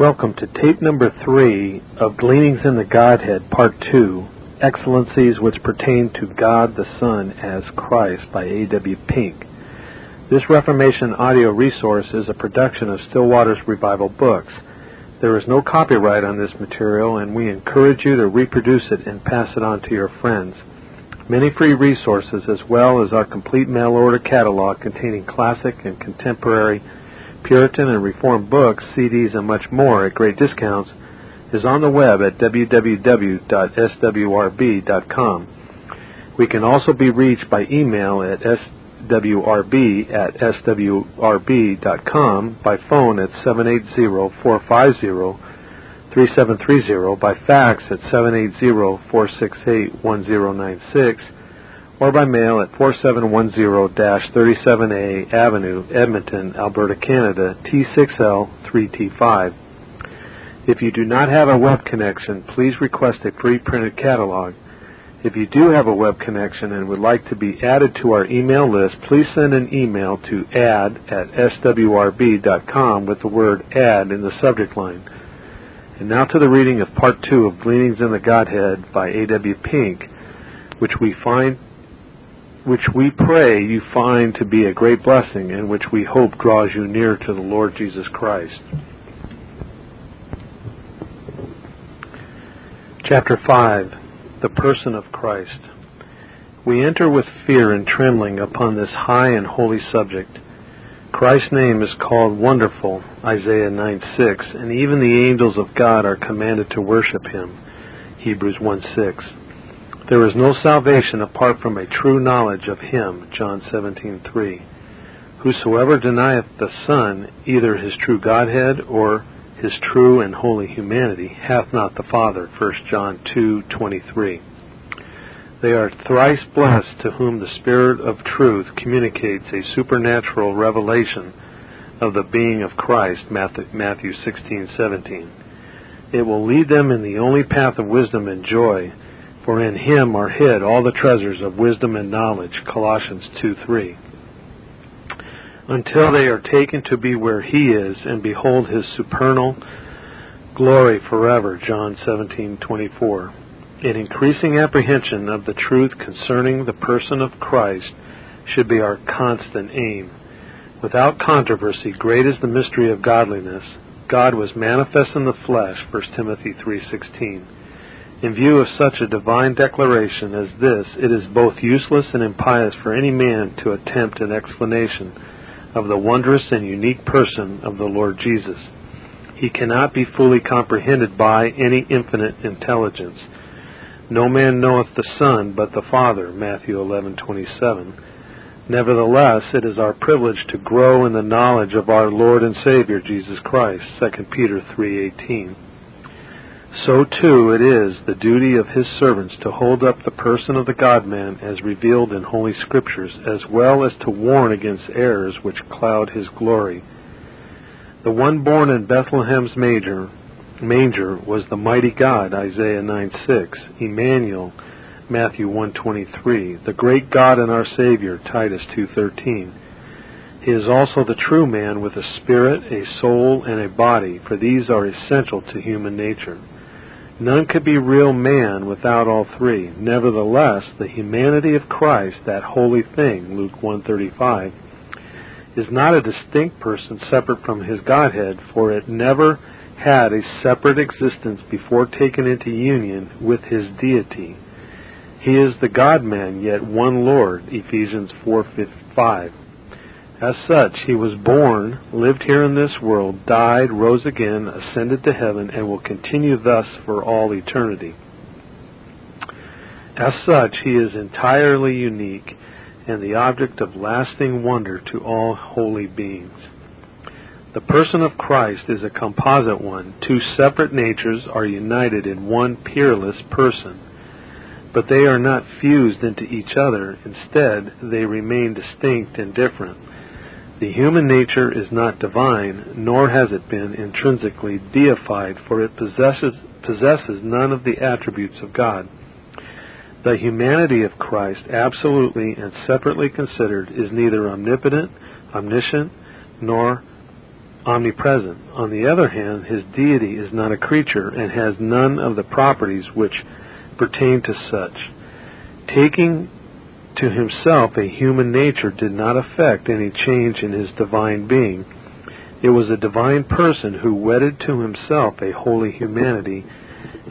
Welcome to tape number three of Gleanings in the Godhead, Part Two Excellencies which pertain to God the Son as Christ by A.W. Pink. This Reformation audio resource is a production of Still Waters Revival Books. There is no copyright on this material, and we encourage you to reproduce it and pass it on to your friends. Many free resources, as well as our complete mail order catalog containing classic and contemporary Puritan and Reformed books, CDs, and much more at great discounts, is on the web at www.swrb.com. We can also be reached by email at swrb at swrb.com, by phone at 780-450-3730, by fax at 780-468-1096, or by mail at 4710-37A Avenue, Edmonton, Alberta, Canada, T6L3T5. If you do not have a web connection, please request a pre-printed catalog. If you do have a web connection and would like to be added to our email list, please send an email to add at swrb.com with the word add in the subject line. And now to the reading of part two of Gleanings in the Godhead by A.W. Pink, which we find which we pray you find to be a great blessing and which we hope draws you near to the Lord Jesus Christ. Chapter 5 The Person of Christ. We enter with fear and trembling upon this high and holy subject. Christ's name is called Wonderful, Isaiah 9 6, and even the angels of God are commanded to worship him, Hebrews 1 6. There is no salvation apart from a true knowledge of him, John 17:3. Whosoever denieth the Son, either his true Godhead or his true and holy humanity, hath not the Father, 1 John 2:23. They are thrice blessed to whom the Spirit of truth communicates a supernatural revelation of the being of Christ, Matthew 16:17. It will lead them in the only path of wisdom and joy for in him are hid all the treasures of wisdom and knowledge. Colossians 2 3. Until they are taken to be where he is and behold his supernal glory forever. John 17:24. An increasing apprehension of the truth concerning the person of Christ should be our constant aim. Without controversy, great is the mystery of godliness. God was manifest in the flesh, 1 Timothy 3:16. In view of such a divine declaration as this, it is both useless and impious for any man to attempt an explanation of the wondrous and unique person of the Lord Jesus. He cannot be fully comprehended by any infinite intelligence. No man knoweth the Son but the Father, Matthew 11:27. Nevertheless, it is our privilege to grow in the knowledge of our Lord and Savior Jesus Christ, 2 Peter 3:18 so too it is the duty of his servants to hold up the person of the God man as revealed in Holy Scriptures, as well as to warn against errors which cloud his glory. The one born in Bethlehem's manger, manger was the mighty God, Isaiah 9:6, Emmanuel, Matthew 1:23, the great God and our Savior, Titus 2:13. He is also the true man with a spirit, a soul, and a body, for these are essential to human nature. None could be real man without all three. Nevertheless, the humanity of Christ, that holy thing, Luke 135, is not a distinct person separate from his Godhead, for it never had a separate existence before taken into union with his deity. He is the God man, yet one Lord, Ephesians 4:5. As such, he was born, lived here in this world, died, rose again, ascended to heaven, and will continue thus for all eternity. As such, he is entirely unique and the object of lasting wonder to all holy beings. The person of Christ is a composite one. Two separate natures are united in one peerless person, but they are not fused into each other. Instead, they remain distinct and different. The human nature is not divine, nor has it been intrinsically deified, for it possesses, possesses none of the attributes of God. The humanity of Christ, absolutely and separately considered, is neither omnipotent, omniscient, nor omnipresent. On the other hand, his deity is not a creature and has none of the properties which pertain to such. Taking to himself a human nature did not affect any change in his divine being. It was a divine person who wedded to himself a holy humanity,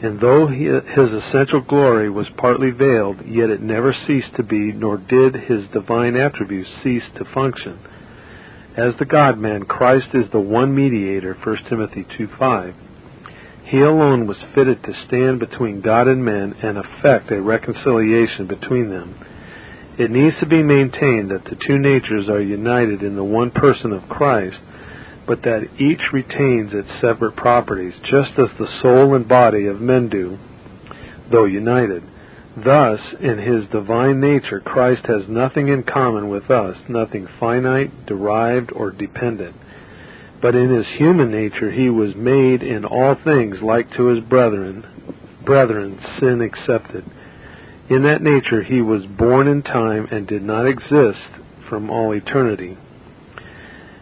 and though he, his essential glory was partly veiled, yet it never ceased to be, nor did his divine attributes cease to function. As the God man, Christ is the one mediator, 1 Timothy 2 5. He alone was fitted to stand between God and men and effect a reconciliation between them. It needs to be maintained that the two natures are united in the one person of Christ, but that each retains its separate properties, just as the soul and body of men do, though united. Thus, in his divine nature, Christ has nothing in common with us, nothing finite, derived, or dependent. But in his human nature he was made in all things like to his brethren, brethren, sin excepted. In that nature he was born in time and did not exist from all eternity.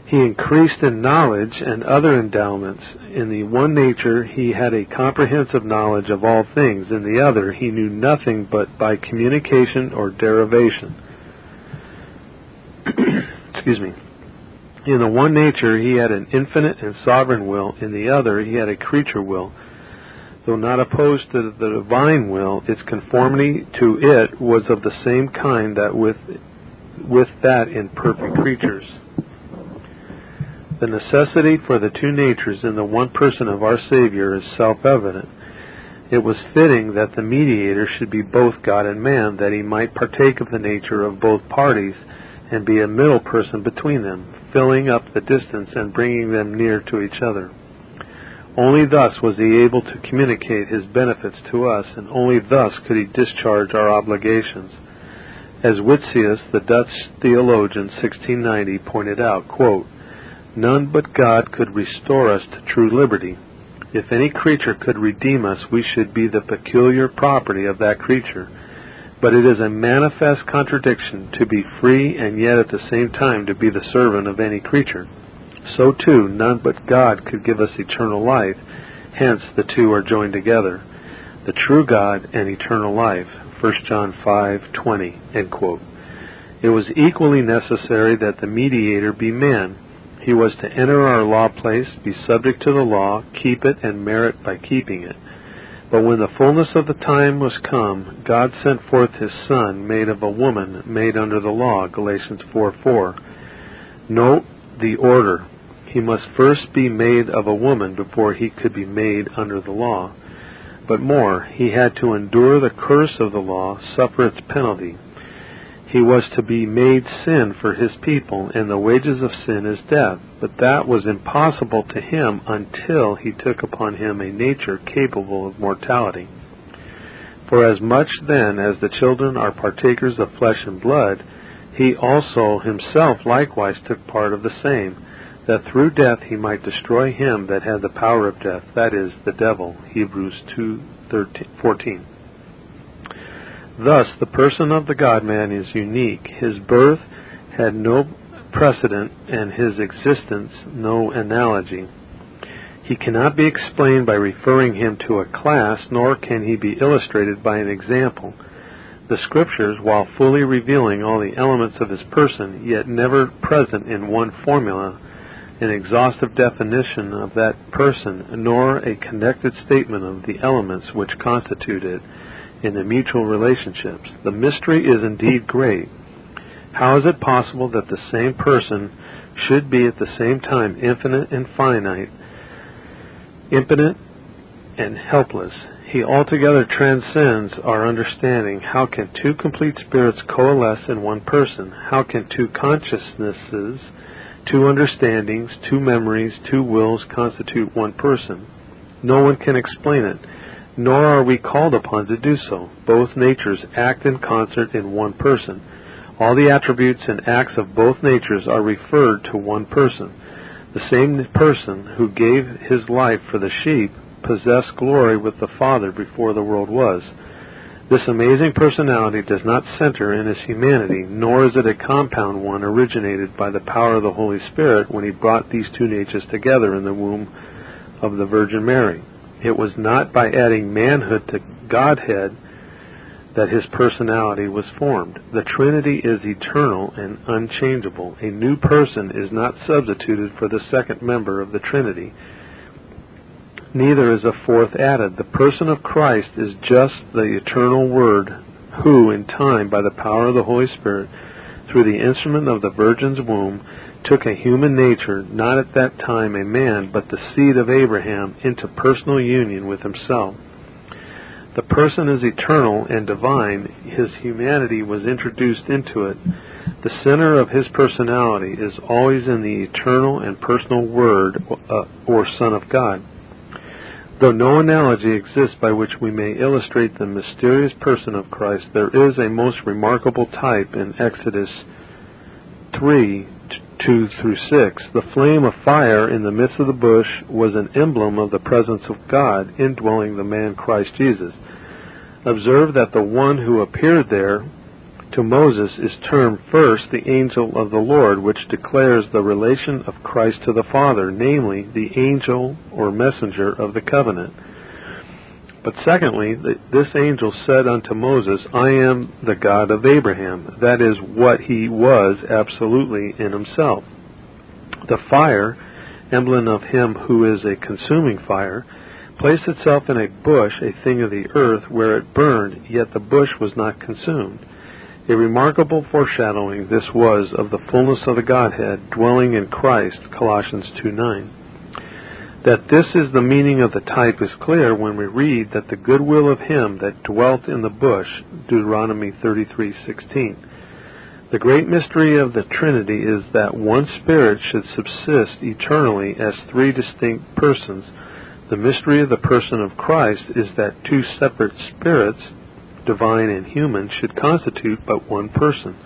He increased in knowledge and other endowments. In the one nature he had a comprehensive knowledge of all things. In the other he knew nothing but by communication or derivation. Excuse me. In the one nature he had an infinite and sovereign will, in the other he had a creature will. Though not opposed to the divine will, its conformity to it was of the same kind that with with that in perfect creatures. The necessity for the two natures in the one person of our Savior is self evident. It was fitting that the mediator should be both God and man, that he might partake of the nature of both parties and be a middle person between them, filling up the distance and bringing them near to each other. Only thus was he able to communicate his benefits to us, and only thus could he discharge our obligations. As Witsius, the Dutch theologian, 1690, pointed out, quote, None but God could restore us to true liberty. If any creature could redeem us, we should be the peculiar property of that creature but it is a manifest contradiction to be free and yet at the same time to be the servant of any creature. So too, none but God could give us eternal life, hence the two are joined together. The true God and eternal life. 1 John 5:20. It was equally necessary that the mediator be man. He was to enter our law place, be subject to the law, keep it, and merit by keeping it. But when the fullness of the time was come, God sent forth his Son, made of a woman, made under the law. Galatians 4 4. Note the order. He must first be made of a woman before he could be made under the law. But more, he had to endure the curse of the law, suffer its penalty. He was to be made sin for his people, and the wages of sin is death. But that was impossible to him until he took upon him a nature capable of mortality. For as much then as the children are partakers of flesh and blood, he also himself likewise took part of the same, that through death he might destroy him that had the power of death, that is, the devil. Hebrews 2:14. Thus, the person of the God man is unique. His birth had no precedent, and his existence no analogy. He cannot be explained by referring him to a class, nor can he be illustrated by an example. The Scriptures, while fully revealing all the elements of his person, yet never present in one formula, an exhaustive definition of that person, nor a connected statement of the elements which constitute it, in the mutual relationships. The mystery is indeed great. How is it possible that the same person should be at the same time infinite and finite, impotent and helpless? He altogether transcends our understanding. How can two complete spirits coalesce in one person? How can two consciousnesses, two understandings, two memories, two wills constitute one person? No one can explain it nor are we called upon to do so. Both natures act in concert in one person. All the attributes and acts of both natures are referred to one person. The same person who gave his life for the sheep possessed glory with the Father before the world was. This amazing personality does not center in his humanity, nor is it a compound one originated by the power of the Holy Spirit when he brought these two natures together in the womb of the Virgin Mary. It was not by adding manhood to Godhead that his personality was formed. The Trinity is eternal and unchangeable. A new person is not substituted for the second member of the Trinity neither is a fourth added. The person of Christ is just the eternal Word, who, in time, by the power of the Holy Spirit, through the instrument of the Virgin's womb, took a human nature, not at that time a man, but the seed of Abraham, into personal union with himself. The person is eternal and divine. His humanity was introduced into it. The center of his personality is always in the eternal and personal Word uh, or Son of God. Though no analogy exists by which we may illustrate the mysterious person of Christ, there is a most remarkable type in Exodus 3 2 through 6. The flame of fire in the midst of the bush was an emblem of the presence of God indwelling the man Christ Jesus. Observe that the one who appeared there to Moses is termed first the angel of the Lord, which declares the relation of Christ to the Father, namely, the angel or messenger of the covenant. But secondly, this angel said unto Moses, I am the God of Abraham. That is what he was absolutely in himself. The fire, emblem of him who is a consuming fire, placed itself in a bush, a thing of the earth, where it burned, yet the bush was not consumed. A remarkable foreshadowing this was of the fullness of the Godhead dwelling in Christ, Colossians 2 9. That this is the meaning of the type is clear when we read that the goodwill of him that dwelt in the bush, Deuteronomy 33:16. The great mystery of the Trinity is that one Spirit should subsist eternally as three distinct persons. The mystery of the person of Christ is that two separate spirits divine and human, should constitute but one person.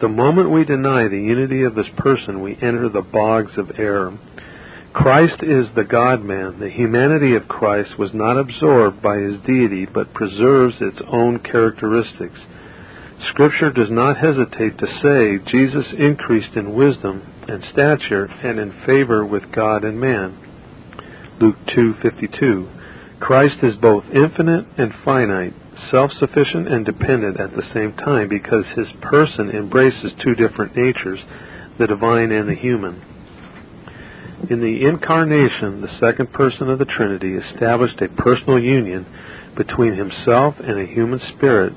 The moment we deny the unity of this person, we enter the bogs of error. Christ is the God man. The humanity of Christ was not absorbed by his deity, but preserves its own characteristics. Scripture does not hesitate to say Jesus increased in wisdom and stature and in favor with God and man. Luke 2:52. Christ is both infinite and finite, self sufficient and dependent at the same time because his person embraces two different natures, the divine and the human. In the incarnation, the second person of the Trinity established a personal union between himself and a human spirit,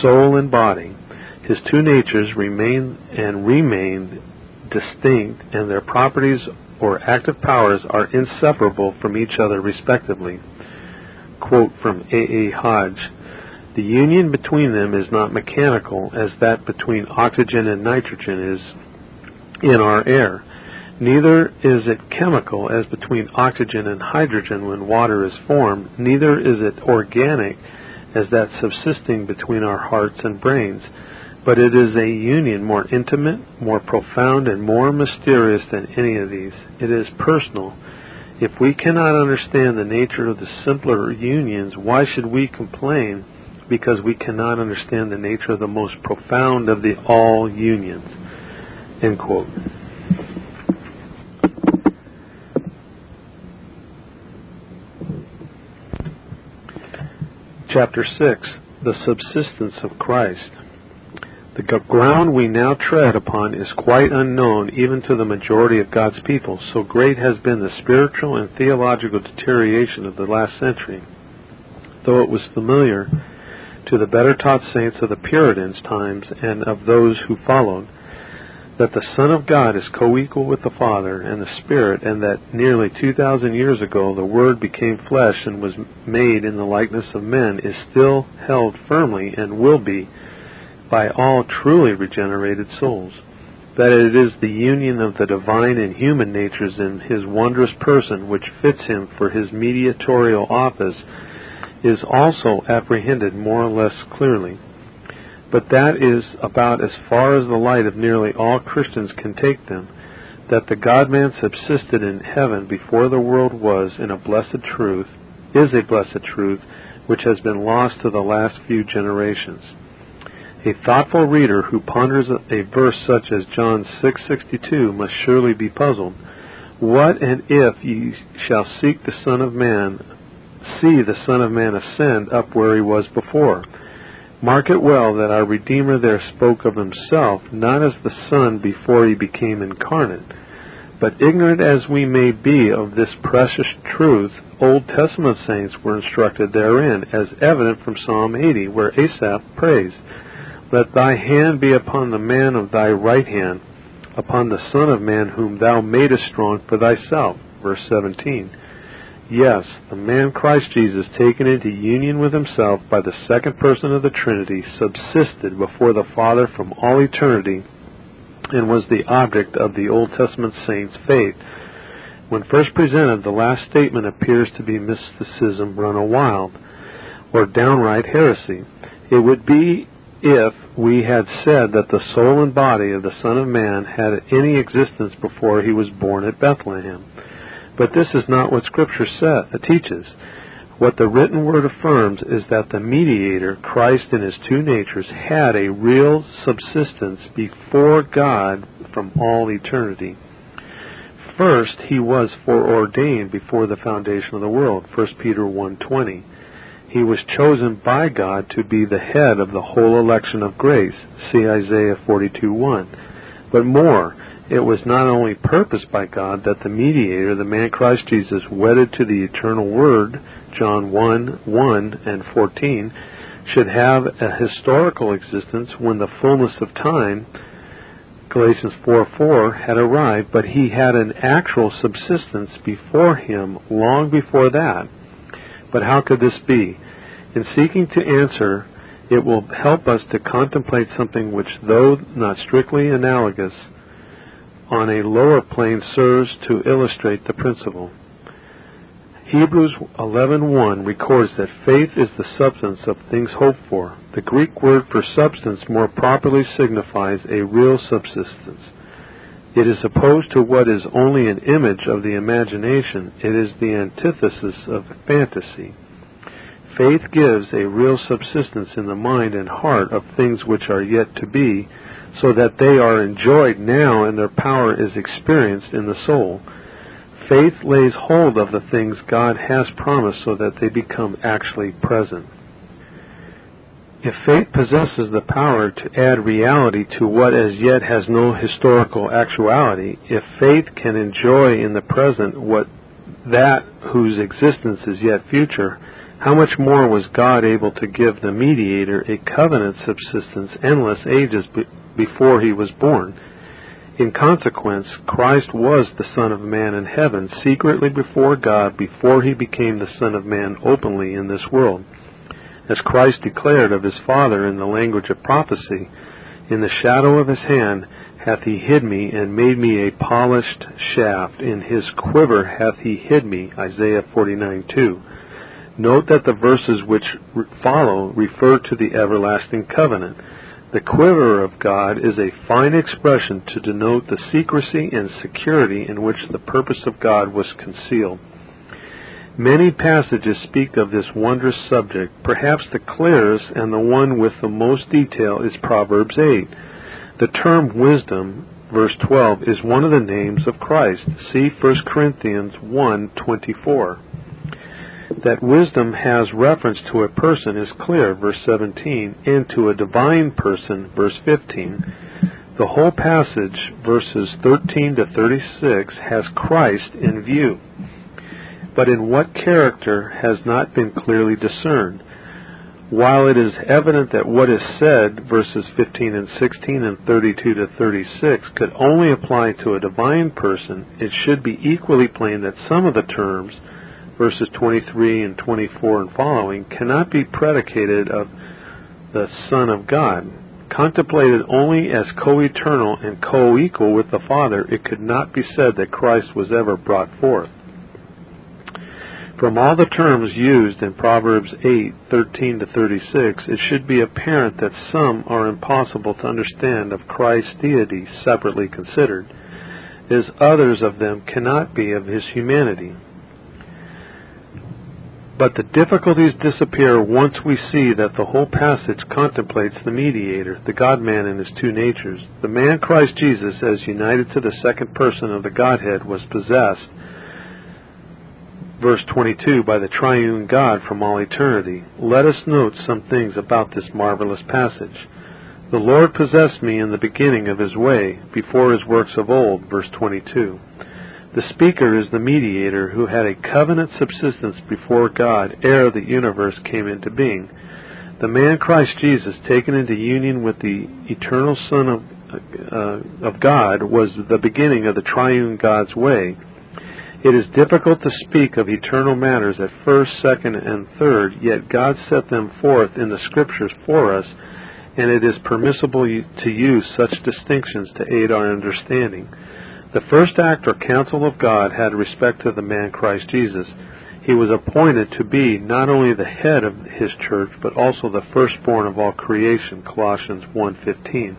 soul and body. His two natures remain and remain distinct, and their properties or active powers are inseparable from each other, respectively. Quote from A. A. Hodge the union between them is not mechanical as that between oxygen and nitrogen is in our air. Neither is it chemical as between oxygen and hydrogen when water is formed. Neither is it organic as that subsisting between our hearts and brains. But it is a union more intimate, more profound, and more mysterious than any of these. It is personal. If we cannot understand the nature of the simpler unions, why should we complain because we cannot understand the nature of the most profound of the all unions. End quote. Chapter 6 The Subsistence of Christ. The ground we now tread upon is quite unknown even to the majority of God's people, so great has been the spiritual and theological deterioration of the last century. Though it was familiar to the better taught saints of the Puritans' times and of those who followed, that the Son of God is co equal with the Father and the Spirit, and that nearly 2,000 years ago the Word became flesh and was made in the likeness of men, is still held firmly and will be by all truly regenerated souls. That it is the union of the divine and human natures in his wondrous person which fits him for his mediatorial office is also apprehended more or less clearly. But that is about as far as the light of nearly all Christians can take them, that the God man subsisted in heaven before the world was in a blessed truth, is a blessed truth, which has been lost to the last few generations. A thoughtful reader who ponders a verse such as John 6:62 must surely be puzzled. What and if ye shall seek the Son of Man, see the Son of Man ascend up where he was before? Mark it well that our Redeemer there spoke of himself not as the Son before he became incarnate. But ignorant as we may be of this precious truth, Old Testament saints were instructed therein, as evident from Psalm 80, where Asaph prays, Let thy hand be upon the man of thy right hand, upon the Son of Man whom thou madest strong for thyself. Verse 17. Yes, the man Christ Jesus, taken into union with himself by the second person of the Trinity, subsisted before the Father from all eternity and was the object of the Old Testament saints' faith. When first presented, the last statement appears to be mysticism run wild, or downright heresy. It would be if we had said that the soul and body of the Son of Man had any existence before he was born at Bethlehem. But this is not what Scripture sa- uh, teaches. What the written word affirms is that the mediator, Christ in his two natures, had a real subsistence before God from all eternity. First, he was foreordained before the foundation of the world, 1 Peter 1:20. He was chosen by God to be the head of the whole election of grace, see Isaiah 42:1. But more, it was not only purposed by God that the mediator, the man Christ Jesus, wedded to the eternal Word, John 1 1 and 14, should have a historical existence when the fullness of time, Galatians 4 4, had arrived, but he had an actual subsistence before him long before that. But how could this be? In seeking to answer, it will help us to contemplate something which, though not strictly analogous, on a lower plane serves to illustrate the principle. Hebrews 11:1 records that faith is the substance of things hoped for. The Greek word for substance more properly signifies a real subsistence. It is opposed to what is only an image of the imagination. It is the antithesis of fantasy. Faith gives a real subsistence in the mind and heart of things which are yet to be, so that they are enjoyed now and their power is experienced in the soul. Faith lays hold of the things God has promised so that they become actually present. If faith possesses the power to add reality to what as yet has no historical actuality, if faith can enjoy in the present what that whose existence is yet future, how much more was God able to give the mediator a covenant subsistence endless ages before he was born. In consequence, Christ was the Son of Man in heaven, secretly before God, before he became the Son of Man openly in this world. As Christ declared of his Father in the language of prophecy, In the shadow of his hand hath he hid me, and made me a polished shaft. In his quiver hath he hid me. Isaiah 49 2. Note that the verses which follow refer to the everlasting covenant. The quiver of God is a fine expression to denote the secrecy and security in which the purpose of God was concealed. Many passages speak of this wondrous subject. Perhaps the clearest and the one with the most detail is Proverbs 8. The term wisdom, verse 12, is one of the names of Christ. See 1 Corinthians 1:24 that wisdom has reference to a person is clear, verse 17, and to a divine person, verse 15. The whole passage, verses 13 to 36, has Christ in view. But in what character has not been clearly discerned. While it is evident that what is said, verses 15 and 16 and 32 to 36, could only apply to a divine person, it should be equally plain that some of the terms, verses 23 and 24 and following, cannot be predicated of the Son of God. Contemplated only as co eternal and co equal with the Father, it could not be said that Christ was ever brought forth. From all the terms used in Proverbs 8:13 to 36, it should be apparent that some are impossible to understand of Christ's deity separately considered, as others of them cannot be of his humanity. But the difficulties disappear once we see that the whole passage contemplates the mediator, the God man in his two natures. The man Christ Jesus, as united to the second person of the Godhead, was possessed, verse 22, by the triune God from all eternity. Let us note some things about this marvelous passage. The Lord possessed me in the beginning of his way, before his works of old, verse 22. The speaker is the mediator who had a covenant subsistence before God ere the universe came into being. The man Christ Jesus, taken into union with the eternal Son of, uh, of God, was the beginning of the triune God's way. It is difficult to speak of eternal matters at first, second, and third, yet God set them forth in the Scriptures for us, and it is permissible to use such distinctions to aid our understanding. The first act or counsel of God had respect to the man Christ Jesus. He was appointed to be not only the head of his church, but also the firstborn of all creation, Colossians 1:15.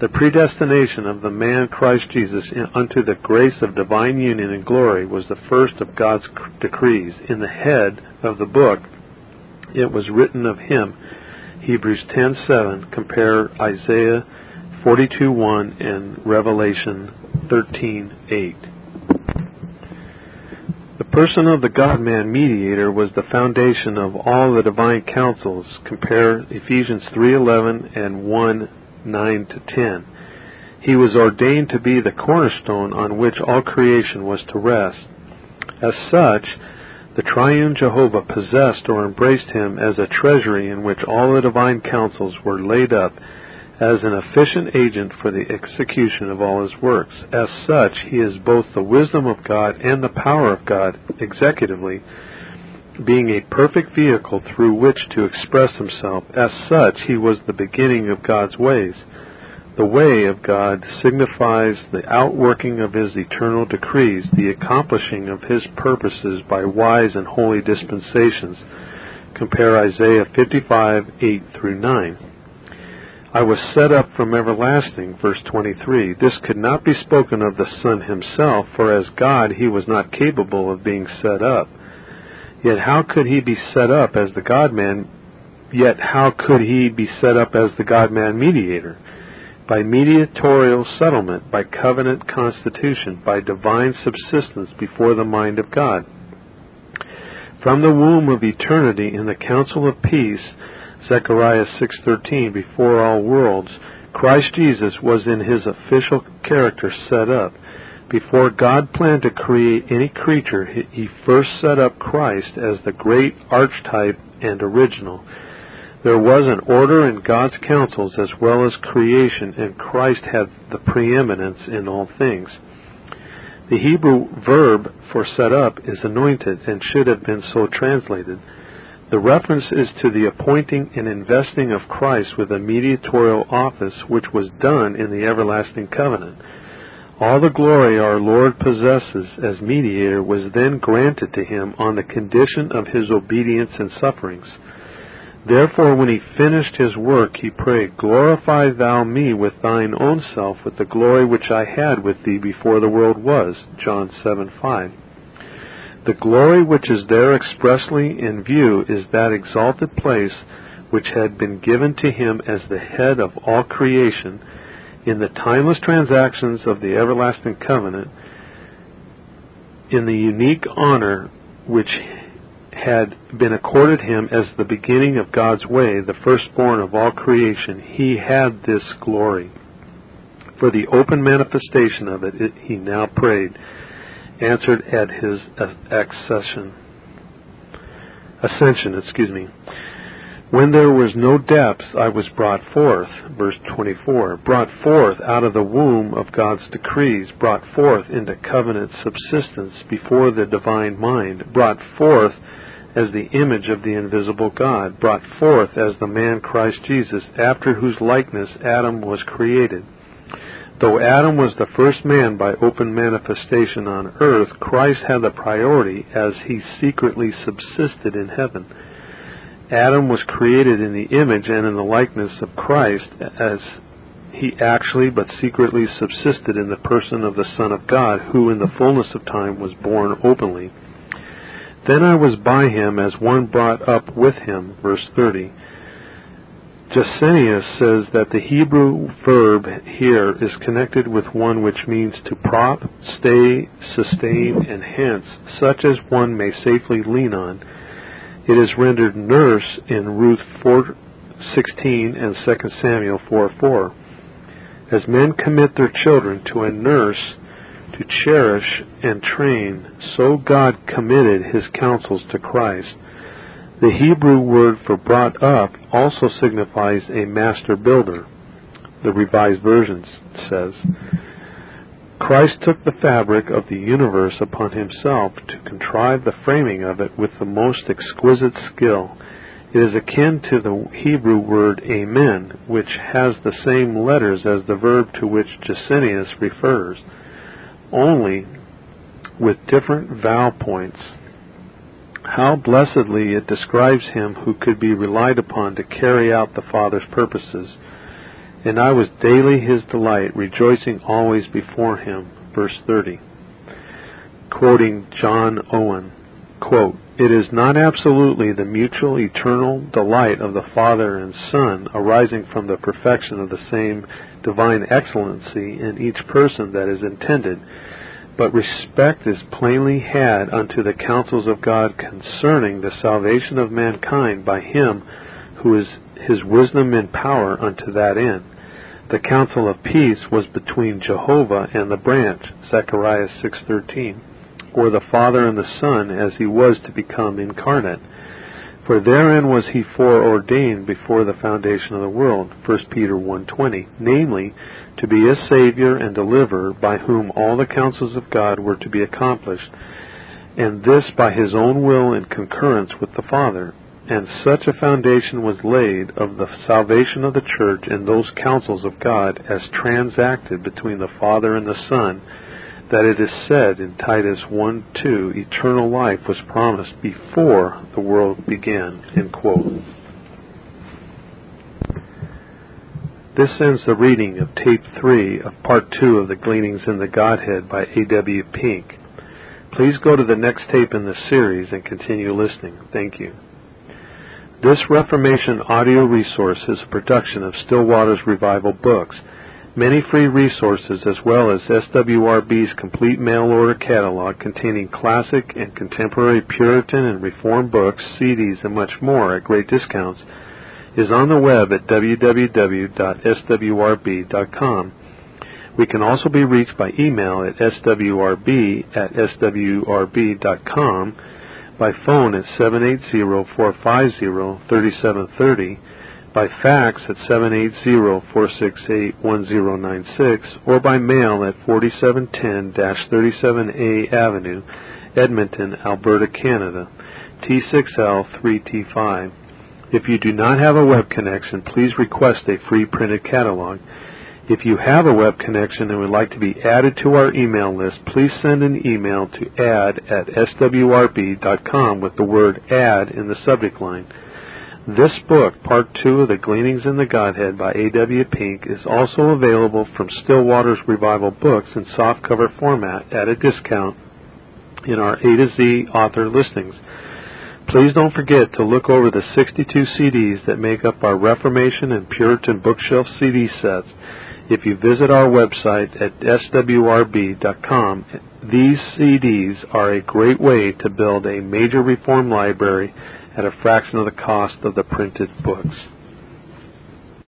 The predestination of the man Christ Jesus unto the grace of divine union and glory was the first of God's decrees. In the head of the book, it was written of him. Hebrews 10:7. Compare Isaiah 42:1 and Revelation 13:8. The person of the God-man mediator was the foundation of all the divine counsels. Compare Ephesians 3:11 and 1:9 to 10. He was ordained to be the cornerstone on which all creation was to rest. As such, the triune Jehovah possessed or embraced him as a treasury in which all the divine counsels were laid up as an efficient agent for the execution of all his works. As such, he is both the wisdom of God and the power of God executively, being a perfect vehicle through which to express himself. As such, he was the beginning of God's ways. The way of God signifies the outworking of his eternal decrees, the accomplishing of his purposes by wise and holy dispensations. Compare Isaiah 55, 8 through 9. I was set up from everlasting, verse 23. This could not be spoken of the Son himself, for as God he was not capable of being set up. Yet how could he be set up as the God man? Yet how could he be set up as the God man mediator? By mediatorial settlement, by covenant constitution, by divine subsistence before the mind of God. From the womb of eternity in the council of peace, Zechariah 6:13 before all worlds Christ Jesus was in his official character set up before God planned to create any creature he first set up Christ as the great archetype and original. There was an order in God's counsels as well as creation and Christ had the preeminence in all things. The Hebrew verb for set up is anointed and should have been so translated. The reference is to the appointing and investing of Christ with a mediatorial office which was done in the everlasting covenant. All the glory our Lord possesses as mediator was then granted to him on the condition of his obedience and sufferings. Therefore, when he finished his work, he prayed, Glorify thou me with thine own self, with the glory which I had with thee before the world was. John 7 5. The glory which is there expressly in view is that exalted place which had been given to him as the head of all creation in the timeless transactions of the everlasting covenant, in the unique honor which had been accorded him as the beginning of God's way, the firstborn of all creation, he had this glory. For the open manifestation of it, he now prayed answered at his uh, accession. Ascension, excuse me. When there was no depth, I was brought forth, verse 24, brought forth out of the womb of God's decrees, brought forth into covenant subsistence before the divine mind, brought forth as the image of the invisible God, brought forth as the man Christ Jesus, after whose likeness Adam was created Though Adam was the first man by open manifestation on earth, Christ had the priority as he secretly subsisted in heaven. Adam was created in the image and in the likeness of Christ as he actually but secretly subsisted in the person of the Son of God, who in the fullness of time was born openly. Then I was by him as one brought up with him. Verse 30. Gesenius says that the Hebrew verb here is connected with one which means to prop, stay, sustain, and hence such as one may safely lean on. It is rendered nurse in Ruth 4:16 and 2 Samuel 4:4. As men commit their children to a nurse to cherish and train, so God committed his counsels to Christ. The Hebrew word for brought up also signifies a master builder. The Revised Version says, Christ took the fabric of the universe upon himself to contrive the framing of it with the most exquisite skill. It is akin to the Hebrew word amen, which has the same letters as the verb to which Gesenius refers, only with different vowel points. How blessedly it describes him who could be relied upon to carry out the Father's purposes. And I was daily his delight, rejoicing always before him. Verse 30. Quoting John Owen, quote, It is not absolutely the mutual eternal delight of the Father and Son arising from the perfection of the same divine excellency in each person that is intended but respect is plainly had unto the counsels of God concerning the salvation of mankind by him who is his wisdom and power unto that end. The counsel of peace was between Jehovah and the branch, Zechariah 6:13, or the Father and the Son as he was to become incarnate. For therein was he foreordained before the foundation of the world, 1 Peter 1:20, namely, to be a Savior and deliverer by whom all the counsels of God were to be accomplished, and this by his own will in concurrence with the Father. And such a foundation was laid of the salvation of the church in those counsels of God as transacted between the Father and the Son that it is said in Titus 1 2, eternal life was promised before the world began. This ends the reading of tape 3 of part 2 of the Gleanings in the Godhead by A.W. Pink. Please go to the next tape in the series and continue listening. Thank you. This Reformation audio resource is a production of Still Waters Revival Books many free resources as well as SWRB's complete mail order catalog containing classic and contemporary Puritan and Reform books, CDs, and much more at great discounts is on the web at www.swrb.com. We can also be reached by email at swrb at swrb.com, by phone at 780-450-3730, by fax at 780-468-1096 or by mail at 4710-37A Avenue, Edmonton, Alberta, Canada, T6L3T5. If you do not have a web connection, please request a free printed catalog. If you have a web connection and would like to be added to our email list, please send an email to add at swrb.com with the word add in the subject line. This book, Part 2 of the Gleanings in the Godhead by A.W. Pink, is also available from Still Waters Revival Books in softcover format at a discount in our A to Z author listings. Please don't forget to look over the 62 CDs that make up our Reformation and Puritan bookshelf CD sets. If you visit our website at swrb.com, these CDs are a great way to build a major reform library at a fraction of the cost of the printed books.